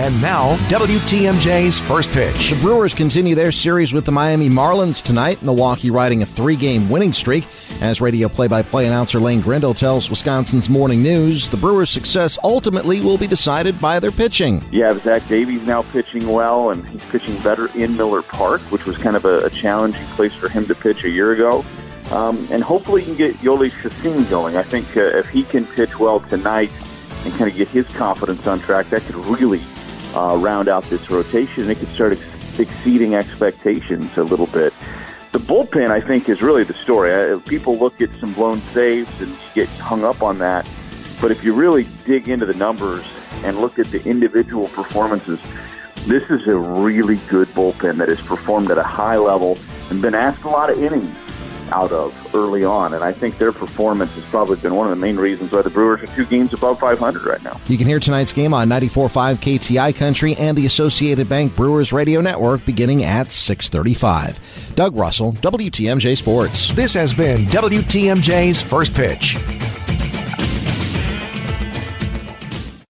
And now, WTMJ's first pitch. The Brewers continue their series with the Miami Marlins tonight. Milwaukee riding a three game winning streak. As radio play by play announcer Lane Grindle tells Wisconsin's Morning News, the Brewers' success ultimately will be decided by their pitching. Yeah, Zach Davies now pitching well, and he's pitching better in Miller Park, which was kind of a, a challenging place for him to pitch a year ago. Um, and hopefully, he can get Jhoulys Chacín going. I think uh, if he can pitch well tonight and kind of get his confidence on track, that could really uh, round out this rotation. It could start ex- exceeding expectations a little bit. The bullpen, I think, is really the story. Uh, people look at some blown saves and get hung up on that. But if you really dig into the numbers and look at the individual performances, this is a really good bullpen that has performed at a high level and been asked a lot of innings out of early on. And I think their performance has probably been one of the main reasons why the Brewers are two games above 500 right now. You can hear tonight's game on 94.5 KTI Country and the Associated Bank Brewers Radio Network beginning at 635. Doug Russell, WTMJ Sports. This has been WTMJ's First Pitch.